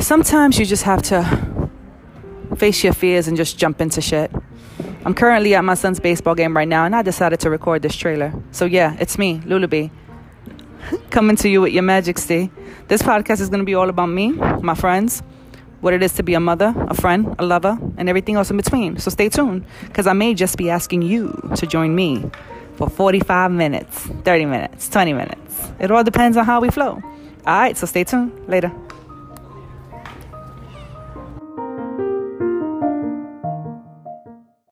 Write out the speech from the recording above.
sometimes you just have to face your fears and just jump into shit. I'm currently at my son's baseball game right now, and I decided to record this trailer. So, yeah, it's me, Lulaby, coming to you with your Magic Stay. This podcast is going to be all about me, my friends, what it is to be a mother, a friend, a lover, and everything else in between. So, stay tuned, because I may just be asking you to join me for 45 minutes, 30 minutes, 20 minutes. It all depends on how we flow. All right, so stay tuned. Later.